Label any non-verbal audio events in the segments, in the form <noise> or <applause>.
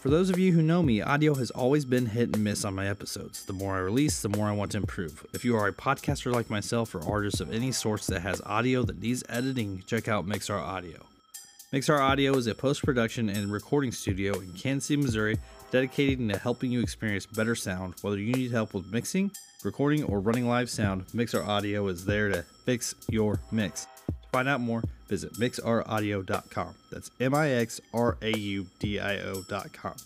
For those of you who know me, audio has always been hit and miss on my episodes. The more I release, the more I want to improve. If you are a podcaster like myself or artist of any sorts that has audio that needs editing, check out Mixr Audio. Mixr Audio is a post production and recording studio in Kansas City, Missouri, dedicated to helping you experience better sound. Whether you need help with mixing, recording, or running live sound, Mixr Audio is there to fix your mix. To find out more, visit mixraudio.com. That's M I X R A U D I O.com.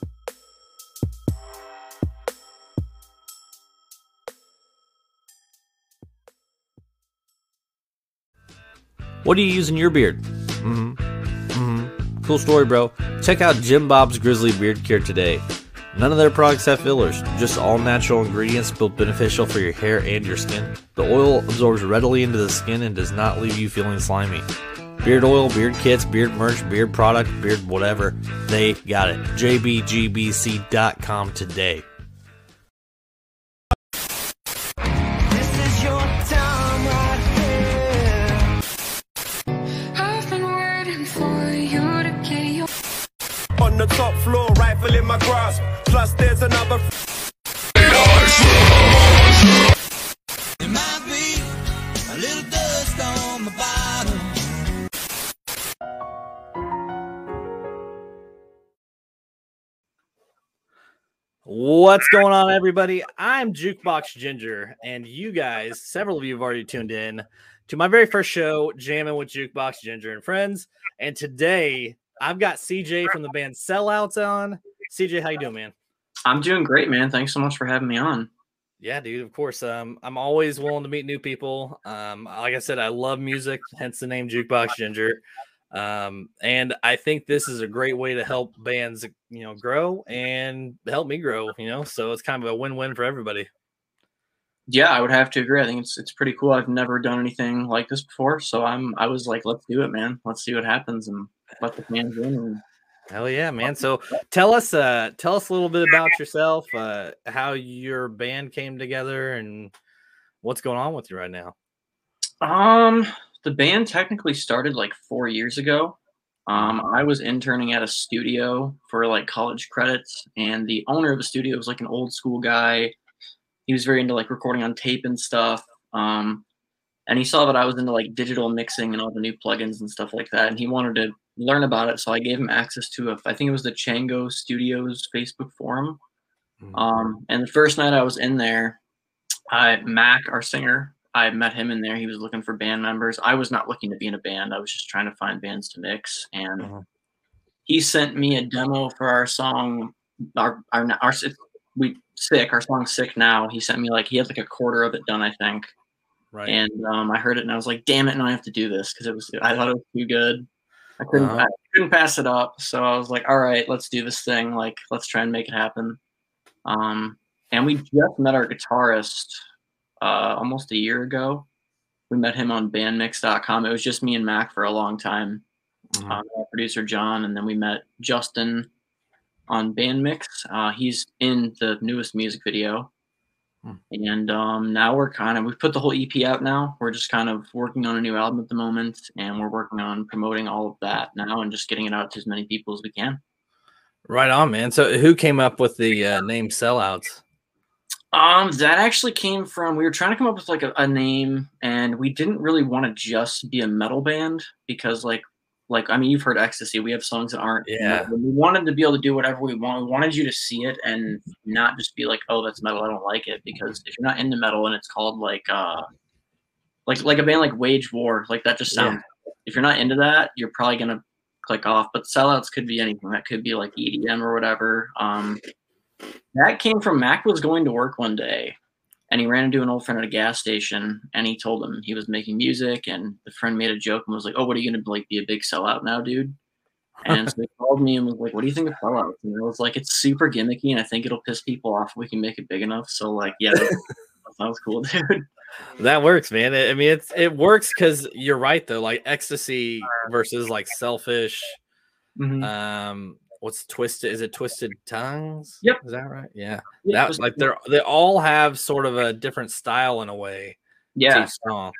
What do you use in your beard? Mm-hmm. Mm-hmm. Cool story, bro. Check out Jim Bob's Grizzly Beard Care today. None of their products have fillers, just all natural ingredients built beneficial for your hair and your skin. The oil absorbs readily into the skin and does not leave you feeling slimy. Beard oil, beard kits, beard merch, beard product, beard whatever, they got it. JBGBC.com today. This is your time right here. I've been waiting for you to get your On the top floor, rifle in my grasp. Plus, there's another. What's going on, everybody? I'm Jukebox Ginger, and you guys, several of you have already tuned in to my very first show, Jamming with Jukebox Ginger and Friends. And today, I've got CJ from the band Sellouts on. CJ, how you doing, man? I'm doing great, man. Thanks so much for having me on. Yeah, dude. Of course. Um, I'm always willing to meet new people. Um, like I said, I love music, hence the name Jukebox Ginger. Um, and I think this is a great way to help bands, you know, grow and help me grow. You know, so it's kind of a win-win for everybody. Yeah, I would have to agree. I think it's it's pretty cool. I've never done anything like this before, so I'm I was like, let's do it, man. Let's see what happens and let the fans in. And Hell yeah, man! So tell us, uh, tell us a little bit about yourself, uh, how your band came together, and what's going on with you right now. um, the band technically started like four years ago. Um, I was interning at a studio for like college credits, and the owner of the studio was like an old school guy. He was very into like recording on tape and stuff. Um, and he saw that I was into like digital mixing and all the new plugins and stuff like that, and he wanted to learn about it. So I gave him access to a, I think it was the Chango Studios Facebook forum. Um, and the first night I was in there, I Mac, our singer, I met him in there. He was looking for band members. I was not looking to be in a band. I was just trying to find bands to mix. And Mhm. he sent me a demo for our song, our our our we sick, our song sick now. He sent me like he had like a quarter of it done, I think. Right. And um, I heard it and I was like, damn it, now I have to do this because it was I thought it was too good. I couldn't Uh-huh. I couldn't pass it up. So I was like, all right, let's do this thing. Like, let's try and make it happen. Um, and we just met our guitarist uh, almost a year ago. We met him on bandmix.com. It was just me and Mac for a long time. Mhm. Um, producer John, and then we met Justin on Bandmix. Uh, he's in the newest music video. Hmm. And um, now we're kind of, we've put the whole EP out now. We're just kind of working on a new album at the moment, and we're working on promoting all of that now and just getting it out to as many people as we can. Right on, man. So who came up with the uh, name Sellouts? Um, that actually came from we were trying to come up with like a, a name, and we didn't really want to just be a metal band because like like I mean you've heard Ecstasy. We have songs that aren't Yeah. We wanted to be able to do whatever we want. We wanted you to see it and not just be like, oh, that's metal. I don't like it because if you're not into metal and it's called like uh like like a band like Wage War, like that just sounds. Yeah. If you're not into that, you're probably gonna click off. But sellouts could be anything. That could be like EDM or whatever. Um, that came from Mac was going to work one day and he ran into an old friend at a gas station and he told him he was making music and the friend made a joke and was like, Oh, what are you gonna like be a big sellout now, dude? <laughs> And so he called me and was like, What do you think of sellouts? And I was like, It's super gimmicky and I think it'll piss people off if we can make it big enough. So like, yeah, that, that <laughs> sounds cool, <laughs> dude. That works, man. I mean, it's it works because you're right though. Like ecstasy versus like selfish. Mhm. Um, what's twisted? Is it twisted tongues? Yep. Is that right? Yeah. Yeah, that was- like they're they all have sort of a different style in a way. yeah. song.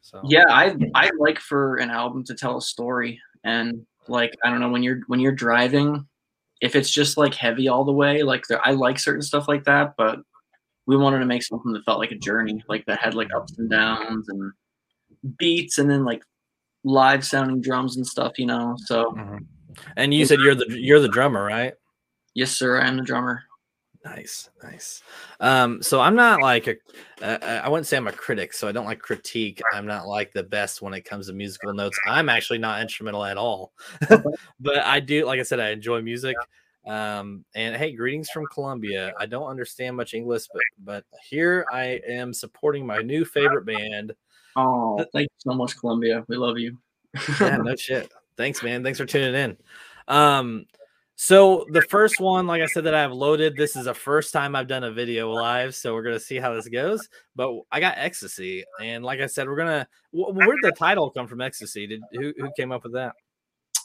So yeah i i like for an album to tell a story and like i don't know when you're when you're driving if it's just like heavy all the way, like there, I like certain stuff like that, but we wanted to make something that felt like a journey, like that had like ups and downs and beats, and then like live sounding drums and stuff, you know. So Mhm. And you said you're the you're the drummer, right? yes, sir, I am the drummer. Nice, nice. Um, so I'm not like a, uh, I wouldn't say I'm a critic, so I don't like critique. I'm not like the best when it comes to musical notes. I'm actually not instrumental at all, <laughs> but I do, like I said, I enjoy music. Um, and hey, greetings from Colombia. I don't understand much English, but but here I am supporting my new favorite band. Oh, thank you so much, Colombia. We love you. <laughs> yeah, no shit. Thanks, man. Thanks for tuning in. Um, so the first one, like I said, that I've loaded. This is the first time I've done a video live, so we're gonna see how this goes. But I got ecstasy, and like I said, we're gonna. wh- Where'd the title come from? Ecstasy. Did who who came up with that?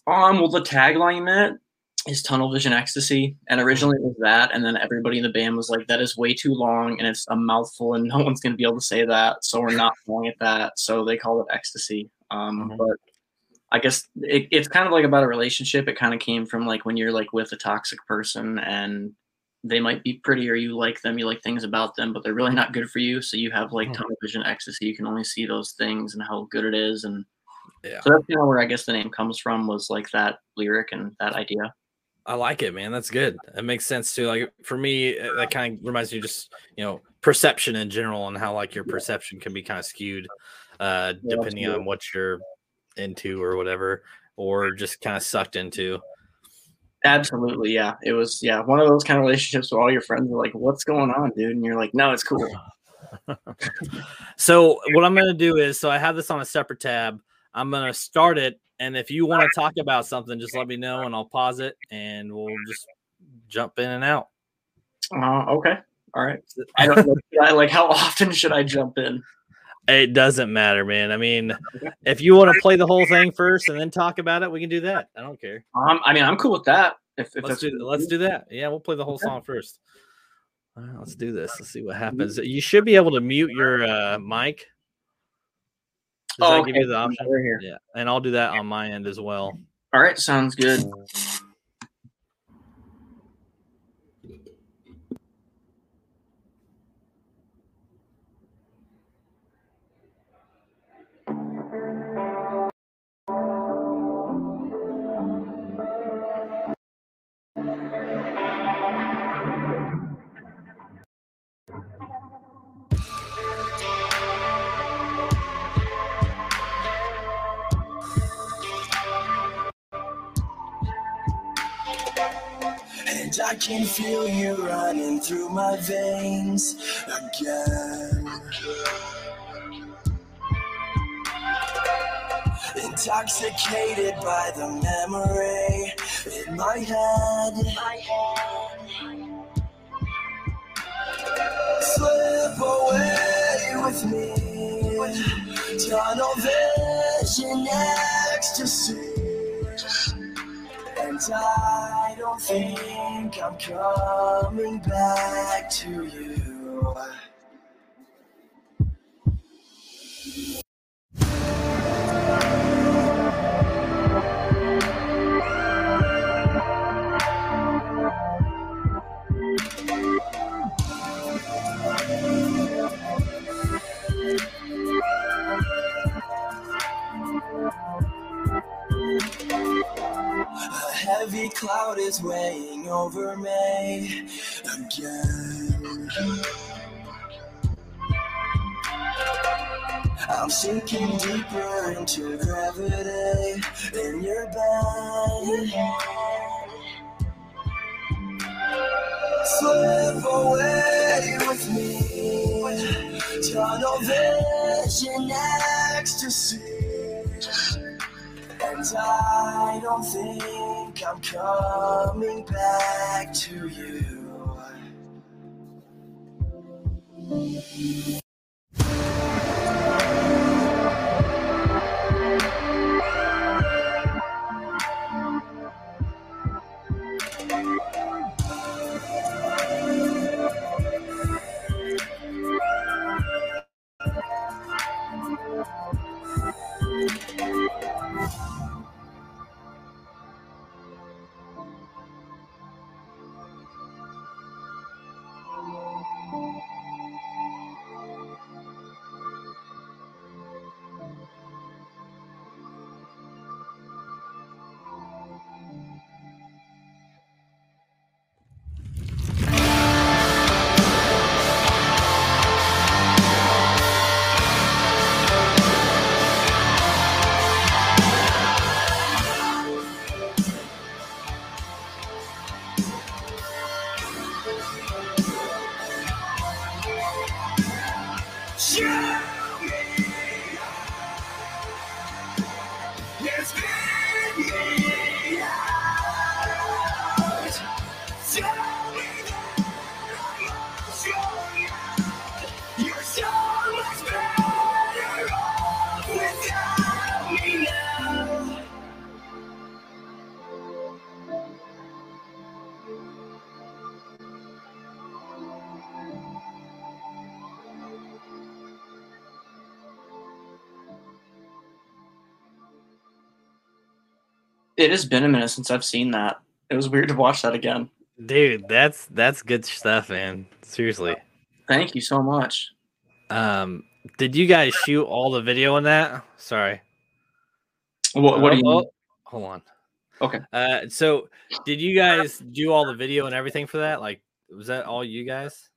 Um, well, the tagline meant is tunnel vision ecstasy, and originally it was that, and then everybody in the band was like, "That is way too long, and it's a mouthful, and no one's gonna be able to say that, so we're not calling it that." So they called it ecstasy. Um, Mhm. but I guess it, it's kind of like about a relationship. It kind of came from like when you're like with a toxic person, and they might be pretty, or you like them, you like things about them, but they're really not good for you. So you have like Mhm. tunnel vision ecstasy. You can only see those things and how good it is, and Yeah. so that's kind of where I guess the name comes from was like that lyric and that idea. I like it, man. That's good. It makes sense too. Like for me, uh, that kind of reminds me just you know perception in general and how like your perception can be kind of skewed, uh, Yeah, depending on what you're into or whatever, or just kind of sucked into. Absolutely, yeah. It was yeah one of those kind of relationships where all your friends are like, "What's going on, dude?" And you're like, "No, it's cool." <laughs> So what I'm gonna do is, so I have this on a separate tab. I'm gonna start it, and if you want to talk about something, just let me know, and I'll pause it, and we'll just jump in and out. Uh, okay, all right. <laughs> I don't know. Like how often should I jump in? It doesn't matter, man. I mean, if you want to play the whole thing first and then talk about it, we can do that. I don't care. Um, I mean, I'm cool with that. If, if Let's do let's do that. Yeah, we'll play the whole song first. All right, let's do this. Let's see what happens. You should be able to mute your uh, mic. Does Oh, that give you okay. the option? Right here. Yeah, and I'll do that on my end as well. All right, sounds good. And I can feel you running through my veins again. Intoxicated by the memory in my head. Slip away with me. Tunnel vision ecstasy. I don't think I'm coming back to you. Cloud is weighing over me again. I'm sinking deeper into gravity in your bed. Slip away with me, tunnel vision ecstasy. And I don't think I'm coming back to you. It has been a minute since I've seen that. It was weird to watch that again. Dude, that's that's good stuff, man. Seriously. Thank you so much. Um, did you guys shoot all the video in that? Sorry. What, what do you Oh, mean? oh, Hold on. Okay. Uh, so did you guys do all the video and everything for that? Like, was that all you guys?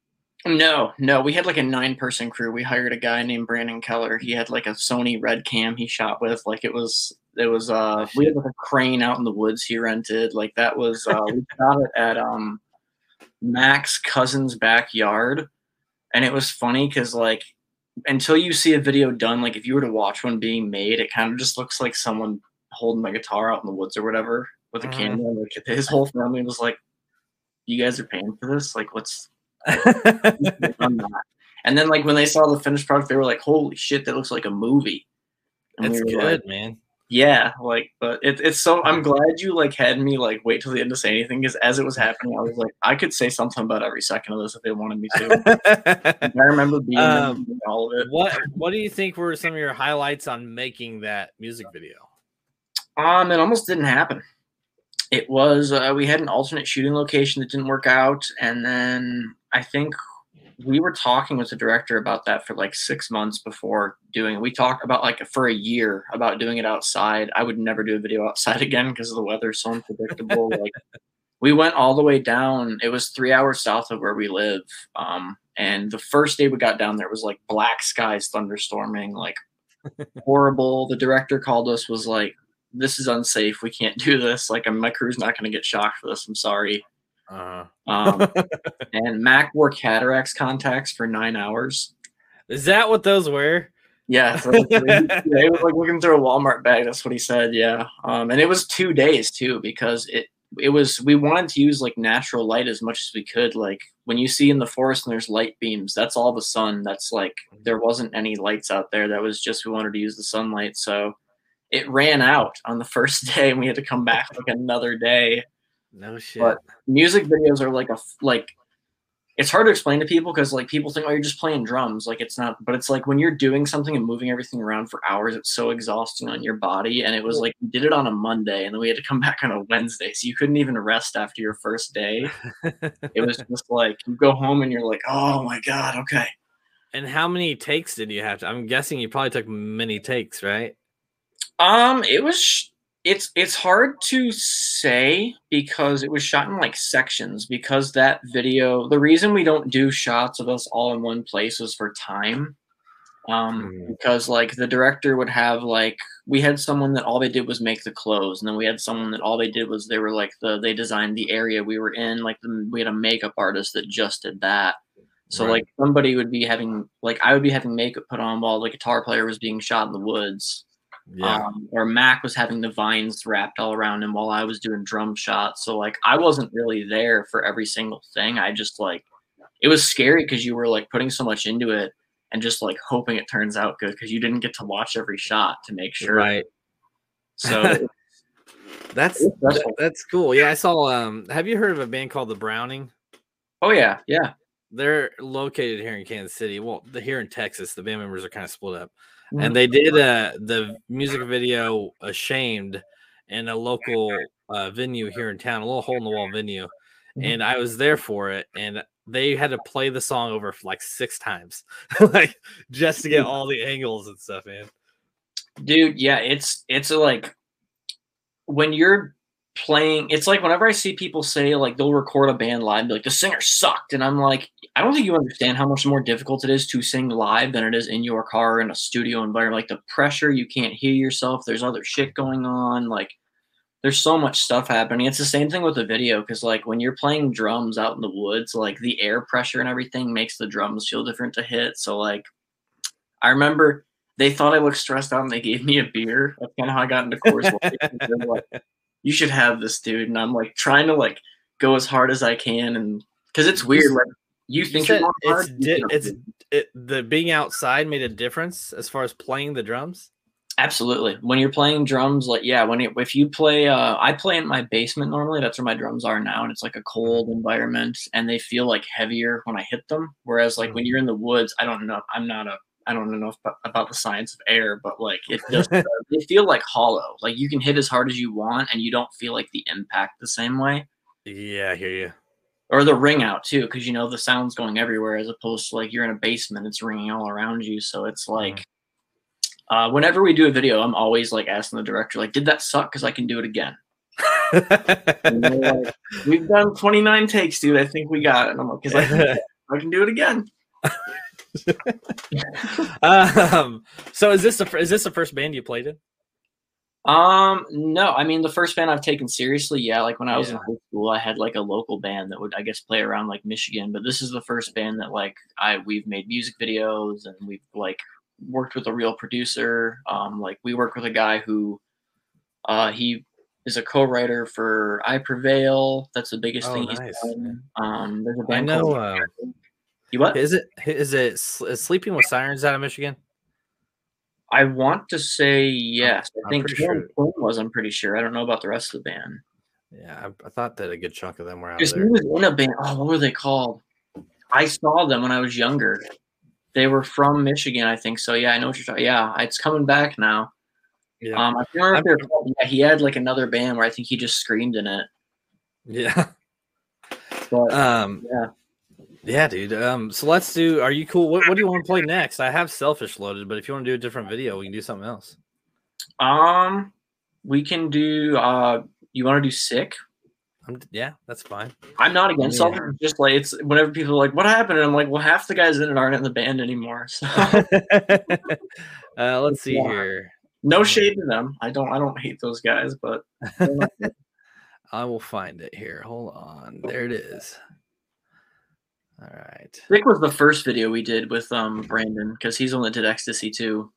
No, no, we had like a nine person crew. We hired a guy named Brandon Keller. He had like a Sony Red Cam he shot with. Like it was, it was, uh, we had like a crane out in the woods he rented. Like that was, uh, we <laughs> got it at, um, Mac's cousin's backyard. And it was funny because like until you see a video done, like if you were to watch one being made, it kind of just looks like someone holding my guitar out in the woods or whatever with a Mhm. camera. Like his whole family was like, "You guys are paying for this? Like, what's? <laughs> <laughs> And then like when they saw the finished product, they were like, "Holy shit, that looks like a movie." And It's we good, like, man. Yeah, like, but it, it's so. I'm glad you like had me like wait till the end to say anything because as it was happening, I was like, I could say something about every second of this if they wanted me to. <laughs> I remember being Um, all of it. what What do you think were some of your highlights on making that music video? Um, it almost didn't happen. It was uh, we had an alternate shooting location that didn't work out, and then I think we were talking with the director about that for like six months before doing it. We talked about like for a year about doing it outside. I would never do a video outside <laughs> again because the weather's so unpredictable. like we went all the way down. It was three hours south of where we live. Um, and the first day we got down there was like black skies, thunderstorming, like <laughs> horrible. The director called us, was like, "This is unsafe. We can't do this. Like, my crew's not going to get shocked for this. I'm sorry." Uh, Um, <laughs> and Mac wore cataracts contacts for nine hours. is that what those were? Yeah, <laughs> so yeah, it was like looking through a Walmart bag. That's what he said. Yeah, um, and it was two days too because it it was we wanted to use like natural light as much as we could. Like when you see in the forest and there's light beams, that's all the sun. That's like there wasn't any lights out there. That was just we wanted to use the sunlight. So it ran out on the <laughs> first day, and we had to come back like another day No shit. But- music videos are like a like it's hard to explain to people because like people think oh you're just playing drums like it's not but it's like when you're doing something and moving everything around for hours it's so exhausting on your body and it was like we did it on a monday and then we had to come <laughs> back on a wednesday so you couldn't even rest after your first day it was <laughs> just like you go home and you're like oh my god okay and how many takes did you have to? I'm guessing you probably took many takes, right? Um, it was it's it's hard to say because it was shot in like sections because that video the reason we don't do shots of us all in one place was for time. Um, Mm. because like the director would have like we had someone that all they did was make the clothes, and then we had someone that all they did was they were like the they designed the area we were in. Like the, we had a makeup artist that just did that. So Right. like somebody would be having like I would be having makeup put on while the guitar player was being shot in the woods. Yeah. Um, or Mac was having the vines wrapped all around him while I was doing drum shots. So like I wasn't really there for every single thing. I just like it was scary because you were like putting so much into it and just like hoping it turns out good because you didn't get to watch every shot to make sure. right. So <laughs> That's that- that's cool. Yeah, I saw. Um, have you heard of a band called the Browning? oh yeah, yeah. They're located here in Kansas City. Well, the here in Texas. The band members are kind of split up. And they did uh, the music video "Ashamed" in a local uh, venue here in town, a little hole in the wall venue, Mhm. and I was there for it, and they had to play the song over like six times, <laughs> like just to get all the angles and stuff, man. dude yeah it's it's like when you're playing it's like whenever i see people say like they'll record a band live be like the singer sucked. And i'm like i don't think you understand how much more difficult it is to sing live than it is in your car in a studio environment. Like the pressure you can't hear yourself. There's other shit going on. Like there's so much stuff happening. It's the same thing with the video because like when you're playing drums out in the woods like the air pressure and everything makes the drums feel different to hit. So like I remember they thought I looked stressed out and they gave me a beer. That's kind of how I got into Coors Light. <laughs> Like, you should have this, dude. And I'm like trying to like go as hard as I can, and because it's weird. Like you You think said you're going hard, it's you di- it's it, the being outside made a difference as far as playing the drums. Absolutely. When you're playing drums, like yeah, when you, if you play, uh, I play in my basement normally. That's where my drums are now, and it's like a cold environment, and they feel like heavier when I hit them. Whereas like when you're in the woods, I don't know. I'm not a. I don't know if, about the science of air, but like it <laughs> just they feel like hollow. Like you can hit as hard as you want, and you don't feel like the impact the same way. Yeah, I hear you. Or the ring out too, because you know the sound's going everywhere, as opposed to like you're in a basement, it's ringing all around you. So it's like. Uh, whenever we do a video, I'm always like asking the director, like, "Did that suck? Because I can do it again." <laughs> Like, We've done 29 takes, dude. I think we got it. And I'm like, because I, I can do it again. <laughs> um, so is this the is this the first band you played in? Um, no, I mean the first band I've taken seriously, yeah. Like when I was in high school, I had like a local band that would, I guess, play around like Michigan. But this is the first band that like I we've made music videos and we've like worked with a real producer. Um, like we work with a guy who, uh, he is a co-writer for I Prevail. That's the biggest Oh, thing he's nice. done. Um, there's a band know. called Uh, you what? is it is it Sleeping with Sirens out of Michigan? I want to say yes. I I'm think sure- was. I'm pretty sure. I don't know about the rest of the band. Yeah, I, I thought that a good chunk of them were out there. was in a band. Oh, what were they called? I saw them when I was younger. They were from Michigan, I think. So yeah, I know what you're talking. Yeah, it's coming back now. Yeah, Um, I remember if they were called. Yeah, he had like another band where I think he just screamed in it. yeah, But um, yeah, yeah, dude. Um, so let's do. Are you cool? What, what do you want to play next? I have Selfish loaded, but if you want to do a different video, we can do something else. um, we can do. Uh, you want to do sick? I'm, yeah, that's fine. I'm not against Yeah. something. Just like it's whenever people are like, "What happened?" And I'm like, "Well, half the guys in it aren't in the band anymore." So <laughs> uh, let's see Yeah. here. no shade to them. I don't. I don't hate those guys, but <laughs> I will find it here. Hold on. There it is. All right. Sick was the first video we did with um Brandon because he's the one that did ecstasy too.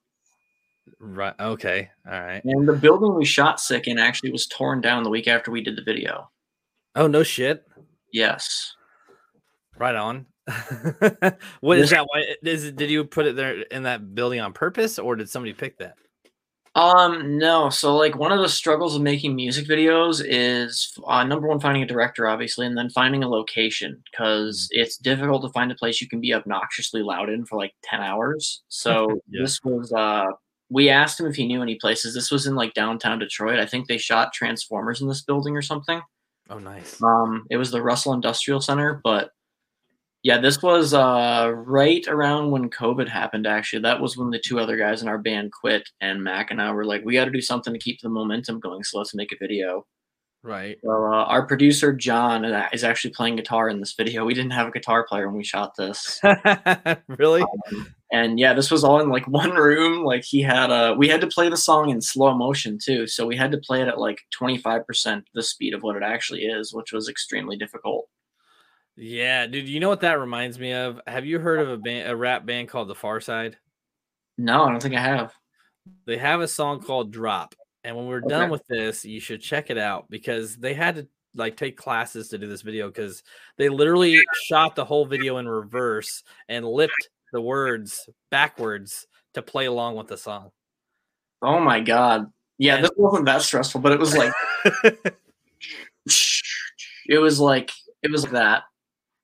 Right. Okay. All right. And the building we shot Sick in actually was torn down the week after we did the video. Oh no shit. Yes. Right on. <laughs> what is that? Why is it? Did you put it there in that building on purpose, or did somebody pick that? Um, no. So like one of the struggles of making music videos is uh, number one, finding a director, obviously, and then finding a location because it's difficult to find a place you can be obnoxiously loud in for like 10 hours. So <laughs> Yeah. this was, uh, we asked him if he knew any places. This was in like downtown Detroit. I think they shot Transformers in this building or something. Oh, nice. Um, it was the Russell Industrial Center, but yeah, this was uh right around when COVID happened. Actually, that was when the two other guys in our band quit, and Mac and I were like, we got to do something to keep the momentum going. So let's make a video. Right. So uh, our producer John uh, is actually playing guitar in this video. We didn't have a guitar player when we shot this, <laughs> really? and yeah, this was all in like one room. Like he had a, we had to play the song in slow motion too, so we had to play it at like twenty five percent the speed of what it actually is, which was extremely difficult. Yeah, dude. You know what that reminds me of? Have you heard of a band, a rap band called The Pharcyde? No, I don't think I have. They have a song called Drop. And when we're done with this, you should check it out because they had to like take classes to do this video because they literally shot the whole video in reverse and lipped the words backwards to play along with the song. Oh my god. Yeah, And- this wasn't that stressful, but it was like <laughs> it was like it was like that.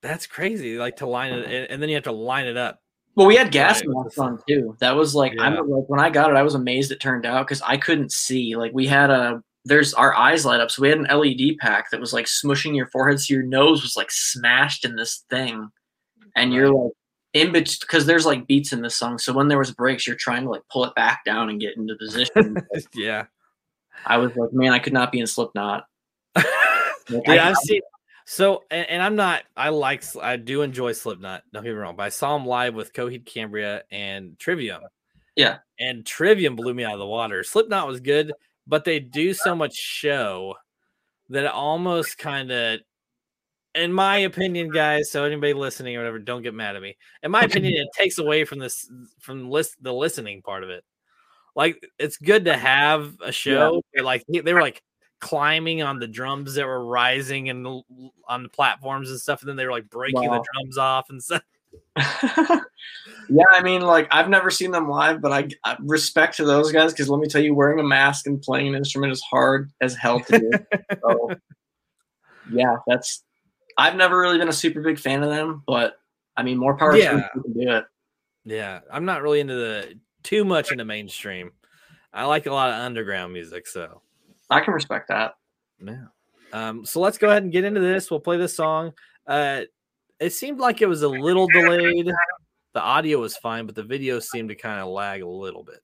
That's crazy. Like to line it, and- and then you have to line it up. Well, we had gas Right, masks on too. That was like I'm like when I got it, I was amazed it turned out because I couldn't see. Like we had a there's our eyes light up, so we had an LED pack that was like smushing your forehead, so your nose was like smashed in this thing, and you're like in between because there's like beats in this song. So when there was breaks, you're trying to like pull it back down and get into position. <laughs> yeah. I was like, man, I could not be in Slipknot. <laughs> Like, yeah, I've seen. So, and, and I'm not. I like. I do enjoy Slipknot. Don't get me wrong. But I saw him live with Coheed Cambria and Trivium. Yeah. And Trivium blew me out of the water. Slipknot was good, but they do so much show that it almost kind of. in my opinion, guys, so anybody listening or whatever, don't get mad at me. In my opinion, it <laughs> takes away from this from list the listening part of it. Like it's good to have a show. but, Like they were like climbing on the drums that were rising and on the platforms and stuff, and then they were like breaking Wow. the drums off and stuff. <laughs> yeah, I mean, like I've never seen them live, but I, I respect to those guys because let me tell you, wearing a mask and playing an instrument is hard as hell to do. <laughs> so, yeah, that's. I've never really been a super big fan of them, but I mean, more power to Yeah. who can do it. Yeah, I'm not really into the too much into mainstream. I like a lot of underground music, so I can respect that. Yeah. Um, so let's go ahead and get into this. We'll play this song. Uh, it seemed like it was a little delayed. The audio was fine, but the video seemed to kind of lag a little bit.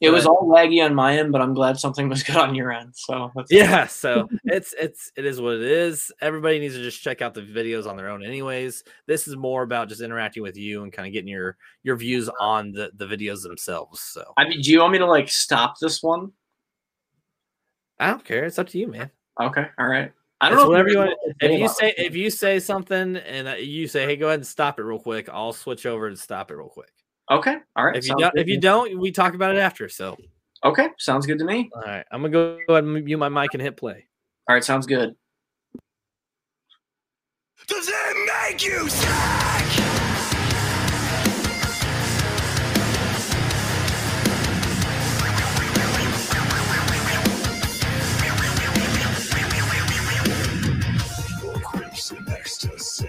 It was all laggy on my end, but I'm glad something was <laughs> good on your end. So that's Yeah, so <laughs> it's it's it is what it is. Everybody needs to just check out the videos on their own, anyways. This is more about just interacting with you and kind of getting your your views on the the videos themselves. So I mean, do you want me to like stop this one? I don't care. It's up to you, man. Okay, all right. I don't It's know whatever you want. If you say if you say something and uh, you say, "Hey, go ahead and stop it real quick," I'll switch over and stop it real quick. okay, all right. If you don't, if you don't, we talk about it after. So, okay, sounds good to me. all right, I'm gonna go ahead and mute my mic and hit play. All right, sounds good. Does it make you sick? Ecstasy.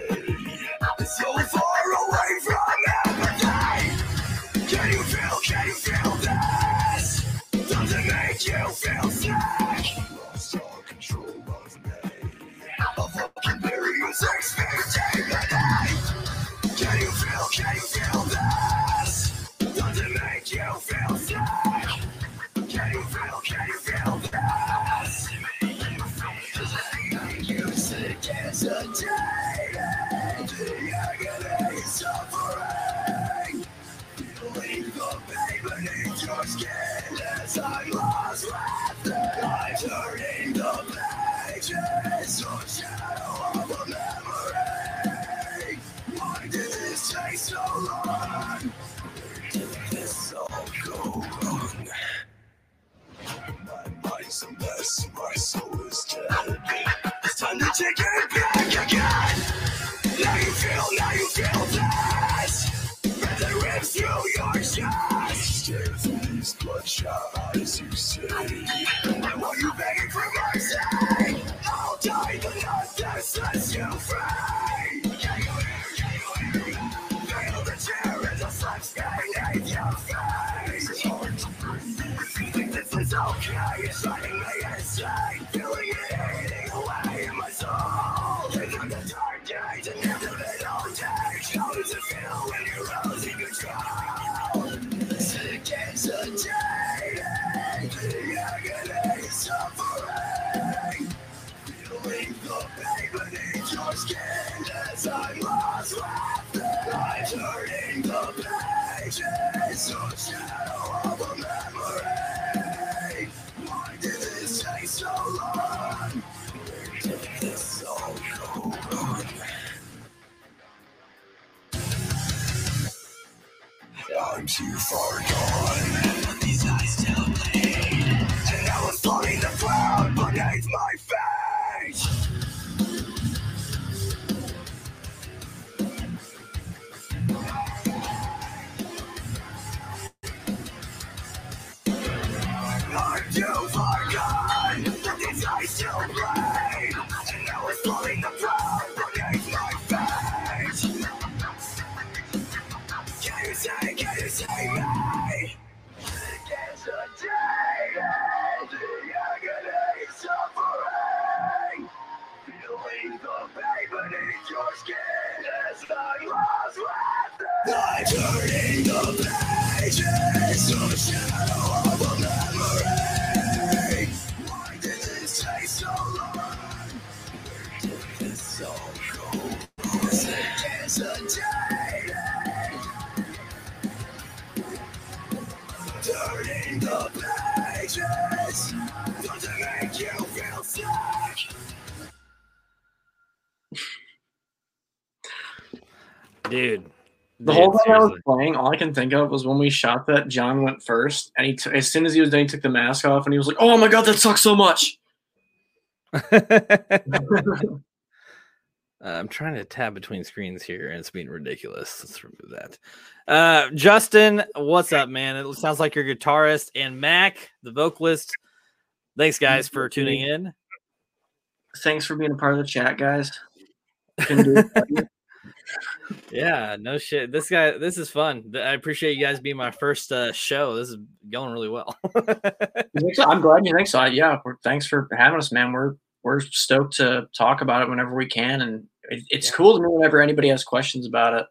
So far away from empathy. Can you feel, can you feel this? Does it make you feel sick? Lost all control of me. A fucking. Can you feel, can you feel this? Does it make you feel sick? Can you feel, can you feel this? You? The pages doesn't make you feel sick. dude. The dude, whole time I was playing, all I can think of was when we shot that. John went first, and he t- as soon as he was done, he took the mask off, and he was like, "Oh my god, that sucks so much." <laughs> Uh, I'm trying to tab between screens here, and it's being ridiculous. Let's remove that. Uh, Justin, what's up, man? It sounds like you're guitarist, and Mac, the vocalist. Thanks, guys, for tuning in. Thanks for being a part of the chat, guys. Couldn't do it without you. <laughs> Yeah, no shit. This guy, this is fun. I appreciate you guys being my first uh, show. This is going really well. You think so? I'm glad you think so. Yeah, thanks for having us, man. We're we're stoked to talk about it whenever we can, and it, it's Yeah. cool to me whenever anybody has questions about it.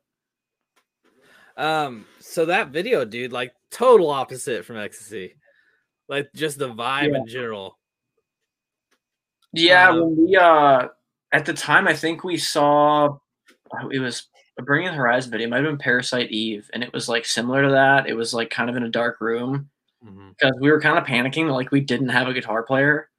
um, so that video, dude, like total opposite from ecstasy, like just the vibe Yeah. in general. Yeah, Um, when we uh at the time I think we saw oh, it was a Bring Me the Horizon video. It might have been Parasite Eve, and it was like similar to that. It was like kind of in a dark room because we were kind of panicking, like we didn't have a guitar player.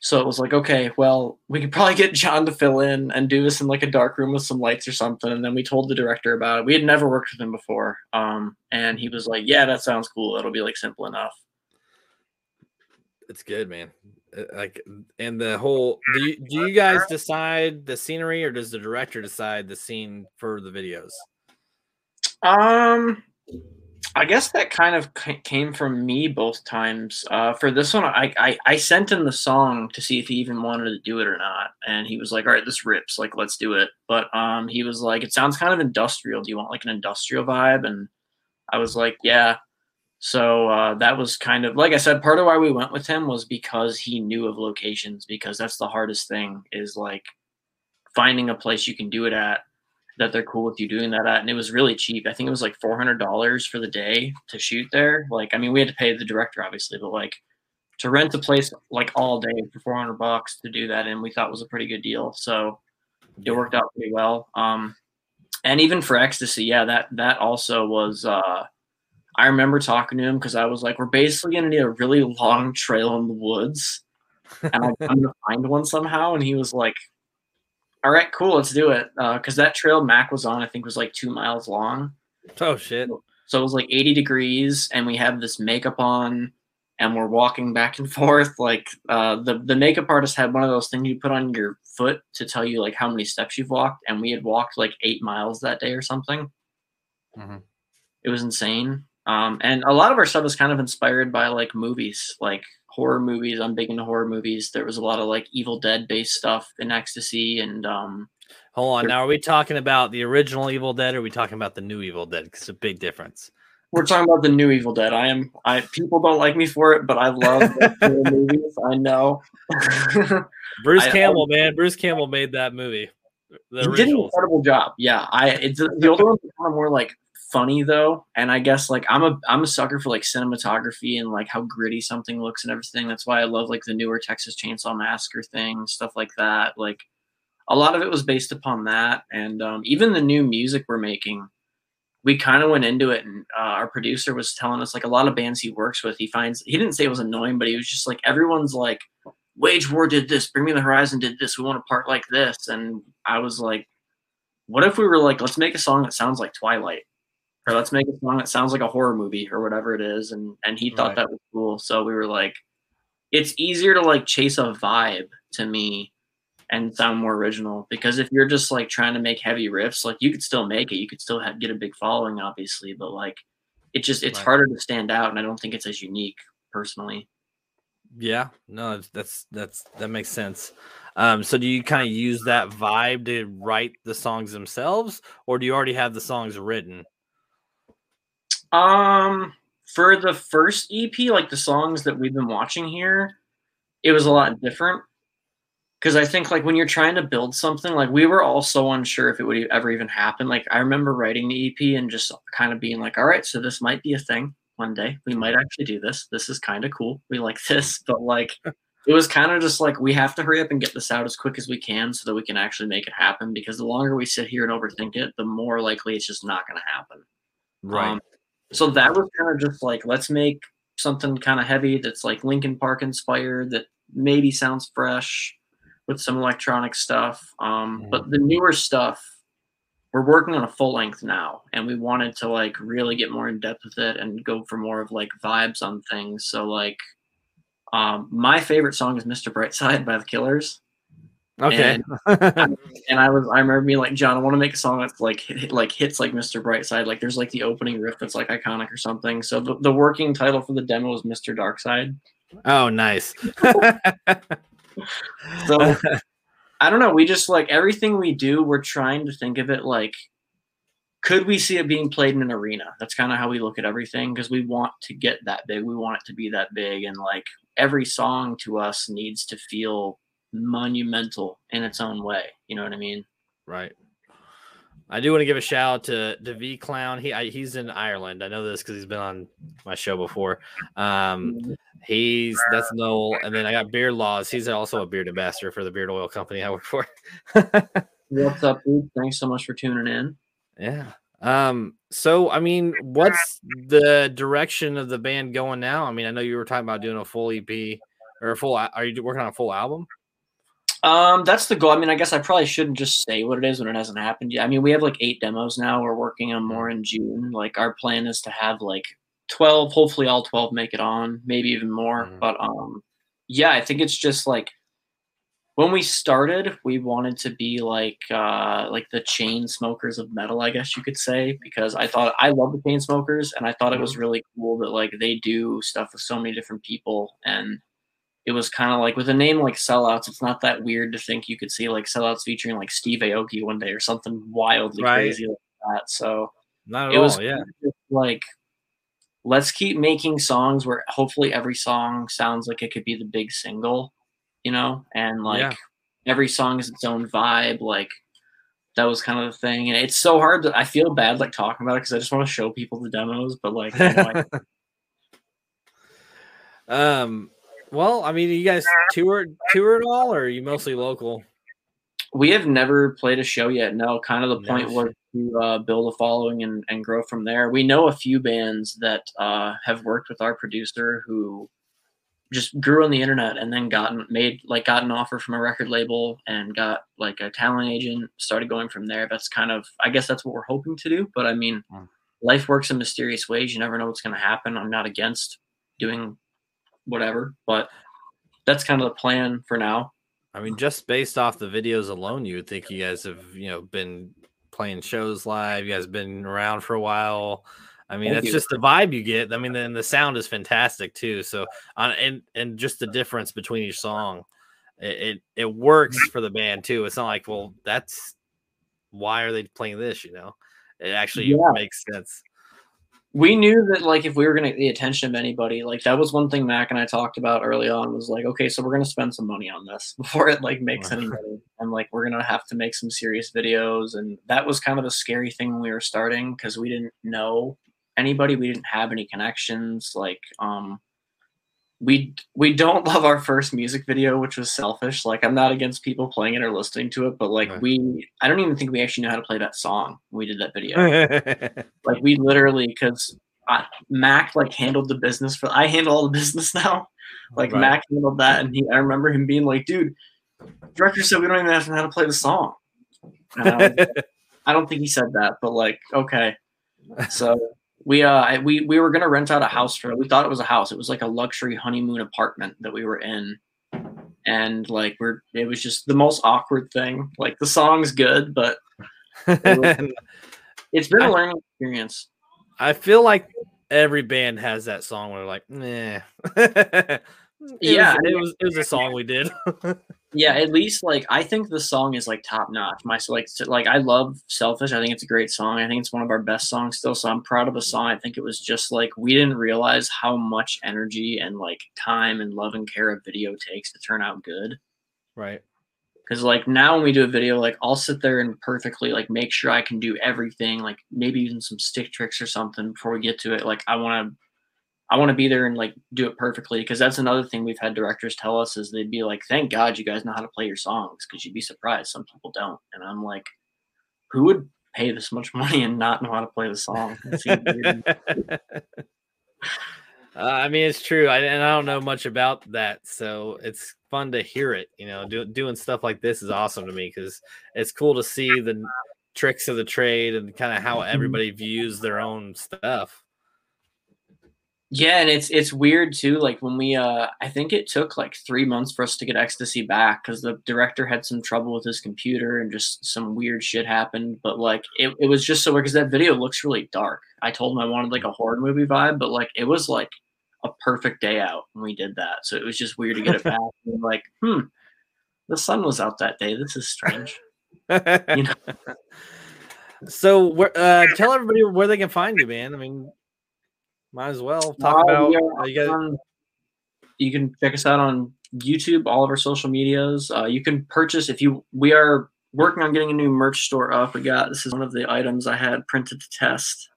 So it was like, okay, well, we could probably get John to fill in and do this in like a dark room with some lights or something. And then we told the director about it. We had never worked with him before. Um, and he was like, Yeah, that sounds cool. It'll be like simple enough. It's good, man. Uh, Like, and the whole do you, do you guys decide the scenery, or does the director decide the scene for the videos? Um, I guess that kind of came from me both times. Uh, for this one, I, I I sent him the song to see if he even wanted to do it or not, and he was like, "All right, this rips. Like, let's do it." But um, he was like, "It sounds kind of industrial. Do you want like an industrial vibe?" And I was like, "Yeah." So uh, that was kind of like I said. Part of why we went with him was because he knew of locations. Because that's the hardest thing is like finding a place you can do it at that they're cool with you doing that at. And it was really cheap. I think it was like four hundred dollars for the day to shoot there. Like, I mean, we had to pay the director obviously, but like to rent the place like all day for four hundred bucks to do that, and we thought was a pretty good deal. So it worked out pretty well. Um, and even for ecstasy, yeah, that that also was. Uh, I remember talking to him because I was like, we're basically gonna need a really long trail in the woods, and I'm gonna find one somehow. And he was like, all right, cool, let's do it. Because that trail Mac was on, I think, was like two miles long. Oh shit! So it was like 80 degrees, and we have this makeup on, and we're walking back and <laughs> forth. Like uh, the the makeup artist had one of those things you put on your foot to tell you like how many steps you've walked, and we had walked like eight miles that day or something. Mhm. It was insane. Um, and a lot of our stuff is kind of inspired by like movies, like horror movies. I'm big into horror movies. There was a lot of like Evil Dead based stuff in Ecstasy, and um, Hold on. Now, are we talking about the original Evil Dead, or are we talking about the new Evil Dead? 'Cause it's a big difference. We're talking about the new Evil Dead. I am. I people don't like me for it, but I love <laughs> movies. I know. <laughs> Bruce I- Campbell, man, Bruce Campbell made that movie. The he did an incredible job. Yeah, I. It's the older ones are kind of more like funny though, and I guess like I'm a I'm a sucker for like cinematography and like how gritty something looks and everything. That's why I love like the newer Texas Chainsaw Massacre thing, stuff like that. Like a lot of it was based upon that, and um, even the new music we're making. We kind of went into it, and uh, our producer was telling us like a lot of bands he works with. He finds he didn't say it was annoying, but he was just like everyone's like Wage War did this, Bring Me the Horizon did this. We want a part like this, and I was like, what if we were like, let's make a song that sounds like Twilight, or let's make a song that sounds like a horror movie or whatever it is, and and he thought Right. that was cool. So we were like, it's easier to like chase a vibe to me and sound more original because if you're just like trying to make heavy riffs, like you could still make it, you could still have, get a big following, obviously, but like it just it's Right. harder to stand out, and I don't think it's as unique personally. Yeah, no, that's that's that makes sense. Um, so do you kind of use that vibe to write the songs themselves, or do you already have the songs written? Um, for the first EP, like the songs that we've been watching here, it was a lot different. Because I think like when you're trying to build something, like we were all so unsure if it would ever even happen. Like I remember writing the EP and just kind of being like, all right, so this might be a thing one day. We might actually do this. This is kind of cool. We like <laughs> this, but like it was kind of just like we have to hurry up and get this out as quick as we can so that we can actually make it happen. Because the longer we sit here and overthink it, the more likely it's just not going to happen. Um, so that was kind of just like let's make something kind of heavy that's like Linkin Park inspired that maybe sounds fresh with some electronic stuff. Um, But the newer stuff, we're working on a full length now and we wanted to like really get more in depth with it and go for more of like vibes on things so like um my favorite song is mr brightside by the killers Okay. <laughs> and i was i remember being like john i want to make a song that's like hit, like hits like mr brightside like there's like the opening riff that's like iconic or something so the, the working title for the demo is mr darkside oh, nice. <laughs> so I don't know. We just like everything we do, we're trying to think of it like, could we see it being played in an arena? That's kind of how we look at everything because we want to get that big. We want it to be that big. And like every song to us needs to feel monumental in its own way. You know what I mean? Right. I do want to give a shout out to to V Clown. He I, he's in Ireland. I know this because he's been on my show before. Um, he's that's Noel, and then I got Beard Laws. He's also a beard ambassador for the beard oil company I work for. <laughs> What's up, dude? Thanks so much for tuning in. yeah. Um. So I mean, what's the direction of the band going now? I mean, I know you were talking about doing a full EP or a full. Are you working on a full album? Um, that's the goal. I mean, I guess I probably shouldn't just say what it is when it hasn't happened yet. I mean, we have like eight demos now. We're working on more in June. Like our plan is to have like twelve. Hopefully, all twelve make it on. Maybe even more. Mhm. But um, yeah, I think it's just like when we started, we wanted to be like uh like the Chainsmokers of metal, I guess you could say, because I thought I love the Chainsmokers, and I thought it was really cool that like they do stuff with so many different people and it was kind of like with a name like sellouts it's not that weird to think you could see like sellouts featuring like steve aoki one day or something wildly Right. crazy like that so Not at it all. was yeah. like let's keep making songs where hopefully every song sounds like it could be the big single you know and like Yeah. every song is its own vibe like that was kind of the thing and it's so hard to i feel bad like talking about it because i just want to show people the demos but like you know, I- Um. Well, I mean, you guys tour tour at all, or are you mostly local? We have never played a show yet. No, kind of the No point was to uh, build a following and, and grow from there. We know a few bands that uh, have worked with our producer who just grew on the internet and then gotten made like got an offer from a record label and got like a talent agent. Started going from there. That's kind of I guess that's what we're hoping to do. But I mean, Mm. life works in mysterious ways. You never know what's going to happen. I'm not against doing whatever, but that's kind of the plan for now. I mean, just based off the videos alone, you would think you guys have, you know, been playing shows live. You guys been around for a while. I mean, Thank that's you. just the vibe you get. I mean, then the sound is fantastic too. So, on and and just the difference between each song, it it, it works for the band too. It's not like, well, that's why are they playing this? You know, it actually Yeah. makes sense. We knew that like if we were going to get the attention of anybody like that was one thing mac and i talked about early on was like okay so we're going to spend some money on this <laughs> before it like makes any money and like we're going to have to make some serious videos and that was kind of a scary thing when we were starting because we didn't know anybody we didn't have any connections like um we we don't love our first music video which was selfish like i'm not against people playing it or listening to it but like Right. we i don't even think we actually know how to play that song when we did that video <laughs> like we literally, because Mac like handled the business for. I handle all the business now. Like Right. Mac handled that, and he. I remember him being like, "Dude, director said we don't even have to know how to play the song." And I, was <laughs> like- I don't think he said that, but like, okay. So we uh we we were gonna rent out a house for. We thought it was a house. It was like a luxury honeymoon apartment that we were in. And like we're, it was just the most awkward thing. Like the song's good, but <laughs> it's been a learning experience. I feel like every band has that song where they're like, nah. <laughs> Yeah, was, it was it was a song we did. <laughs> Yeah, at least like I think the song is like top notch. My so, like s- like I love Selfish. I think it's a great song. I think it's one of our best songs still. So I'm proud of the song. I think it was just like we didn't realize how much energy and like time and love and care a video takes to turn out good. right. Because like now when we do a video, like I'll sit there and perfectly like make sure I can do everything, like maybe even some stick tricks or something before we get to it. Like I want to, I want to be there and like do it perfectly. Because that's another thing we've had directors tell us is they'd be like, "Thank God you guys know how to play your songs," because you'd be surprised some people don't. And I'm like, who would pay this much money and not know how to play the song? It seems weird. Uh, I mean, it's true. I, and I don't know much about that, so it's fun to hear it. You know, do, doing stuff like this is awesome to me because it's cool to see the tricks of the trade and kind of how Mm-hmm. everybody views their own stuff. Yeah, and it's it's weird too. Like when we, uh, I think it took like three months for us to get ecstasy back because the director had some trouble with his computer and just some weird shit happened. But like it, it was just so weird because that video looks really dark. I told him I wanted like a horror movie vibe, but like it was like a perfect day out when we did that. So it was just weird to get it back. <laughs> and like, hmm, the sun was out that day. This is strange. <laughs> You know? So, where, uh, tell everybody where they can find you, man. I mean, might as well talk about. uh, you on- you can check us out on YouTube, all of our social medias. Uh, you can purchase if you. We are working on getting a new merch store up. We got this is one of the items I had printed to test.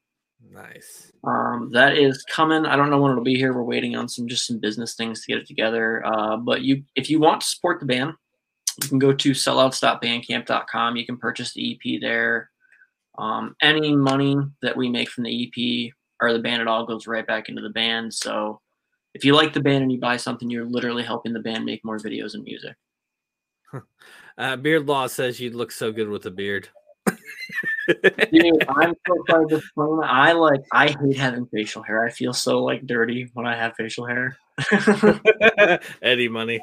nice. Um, that is coming. I don't know when it'll be here. We're waiting on some just some business things to get it together. Uh, but you, if you want to support the band, you can go to sellouts.bandcamp.com. You can purchase the EP there. Um, any money that we make from the EP or the band at all goes right back into the band. So if you like the band and you buy something, you're literally helping the band make more videos and music. <laughs> Uh, Beard Law says you'd look so good with a beard. <laughs> Dude, I'm so explain. I like I hate having facial hair. I feel so like dirty when I have facial hair. <laughs> Eddie money.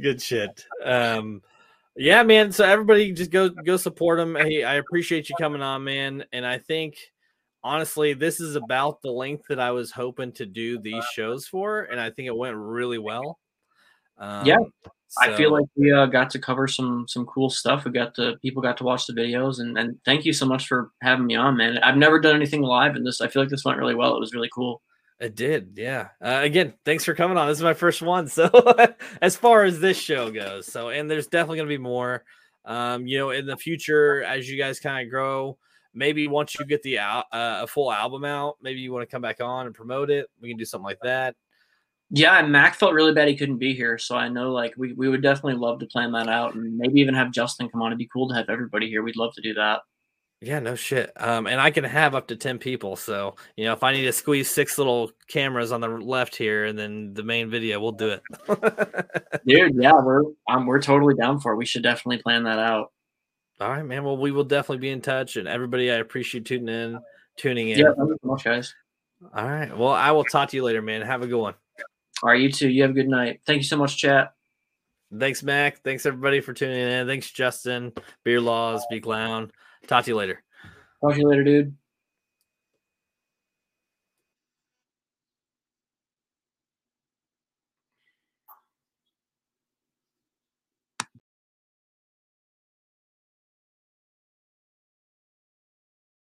Good shit. Um, yeah, man. So everybody just go go support him. Hey, I appreciate you coming on, man. And I think honestly, this is about the length that I was hoping to do these shows for, and I think it went really well. Um, Yeah, I feel like we uh, got to cover some some cool stuff. We got to people got to watch the videos, and and thank you so much for having me on, man. I've never done anything live, and this I feel like this went really well. It was really cool. It did, yeah. Uh, again, thanks for coming on. This is my first one, <laughs> so <laughs> as far as this show goes, so and there's definitely going to be more. Um, you know, in the future as you guys kind of grow, maybe once you get the al- uh, a full album out, maybe you want to come back on and promote it. We can do something like that. Yeah, and Mac felt really bad he couldn't be here, so I know like we we would definitely love to plan that out, and maybe even have Justin come on. It'd be cool to have everybody here. We'd love to do that. Yeah, no shit. Um, and I can have up to ten people. So you know, if I need to squeeze six little cameras on the left here, and then the main video, we'll do it. <laughs> Dude, yeah, we're um, we're totally down for it. We should definitely plan that out. All right, man. Well, we will definitely be in touch, and everybody, I appreciate tuning in, tuning in. Yeah, thank you so much, guys. All right. Well, I will talk to you later, man. Have a good one. All right, you too. You have a good night. Thank you so much, chat. Thanks, Mac. Thanks everybody for tuning in. Thanks, Justin. Beer Laws, Be Clown. Talk to you later. Talk to you later, dude.